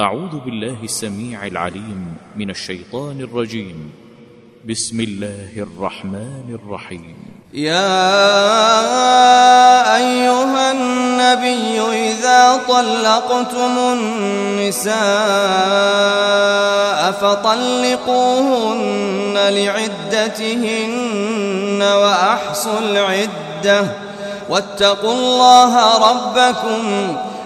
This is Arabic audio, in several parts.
أعوذ بالله السميع العليم من الشيطان الرجيم. بسم الله الرحمن الرحيم. يا أيها النبي إذا طلقتم النساء فطلقوهن لعدتهن وأحصوا العدة. واتقوا الله ربكم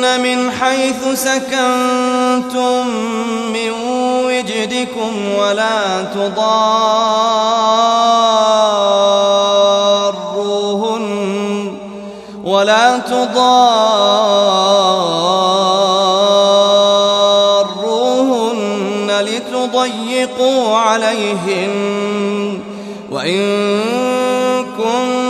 من حيث سكنتم من وجدكم ولا تضاروهن ولا تضاروهن لتضيقوا عليهن وإن كن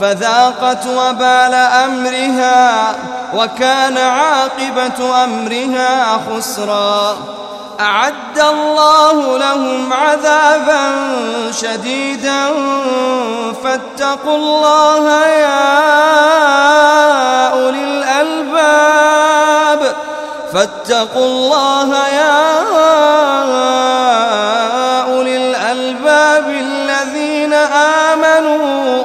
فذاقت وبال أمرها وكان عاقبة أمرها خسرا. أعد الله لهم عذابا شديدا. فاتقوا الله يا أولي الألباب. فاتقوا الله يا أولي الألباب الذين آمنوا.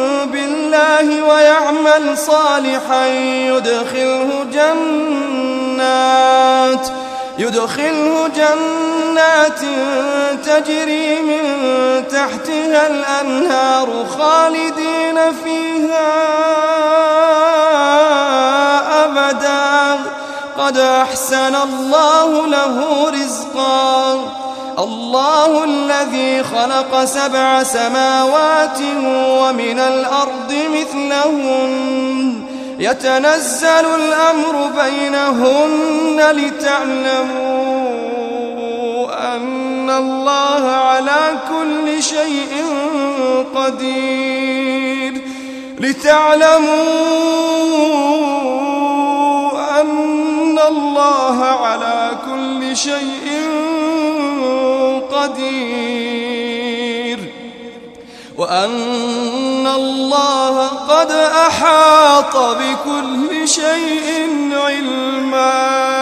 بالله ويعمل صالحا يدخله جنات يدخله جنات تجري من تحتها الأنهار خالدين فيها أبدا. قد أحسن الله له رزقا. الله الذي خلق سبع سماوات ومن الأرض مثلهن. يتنزل الأمر بينهن لتعلموا أن الله على كل شيء قدير. لتعلموا أن الله على كل شيء قدير وأن الله قد أحاط بكل شيء علما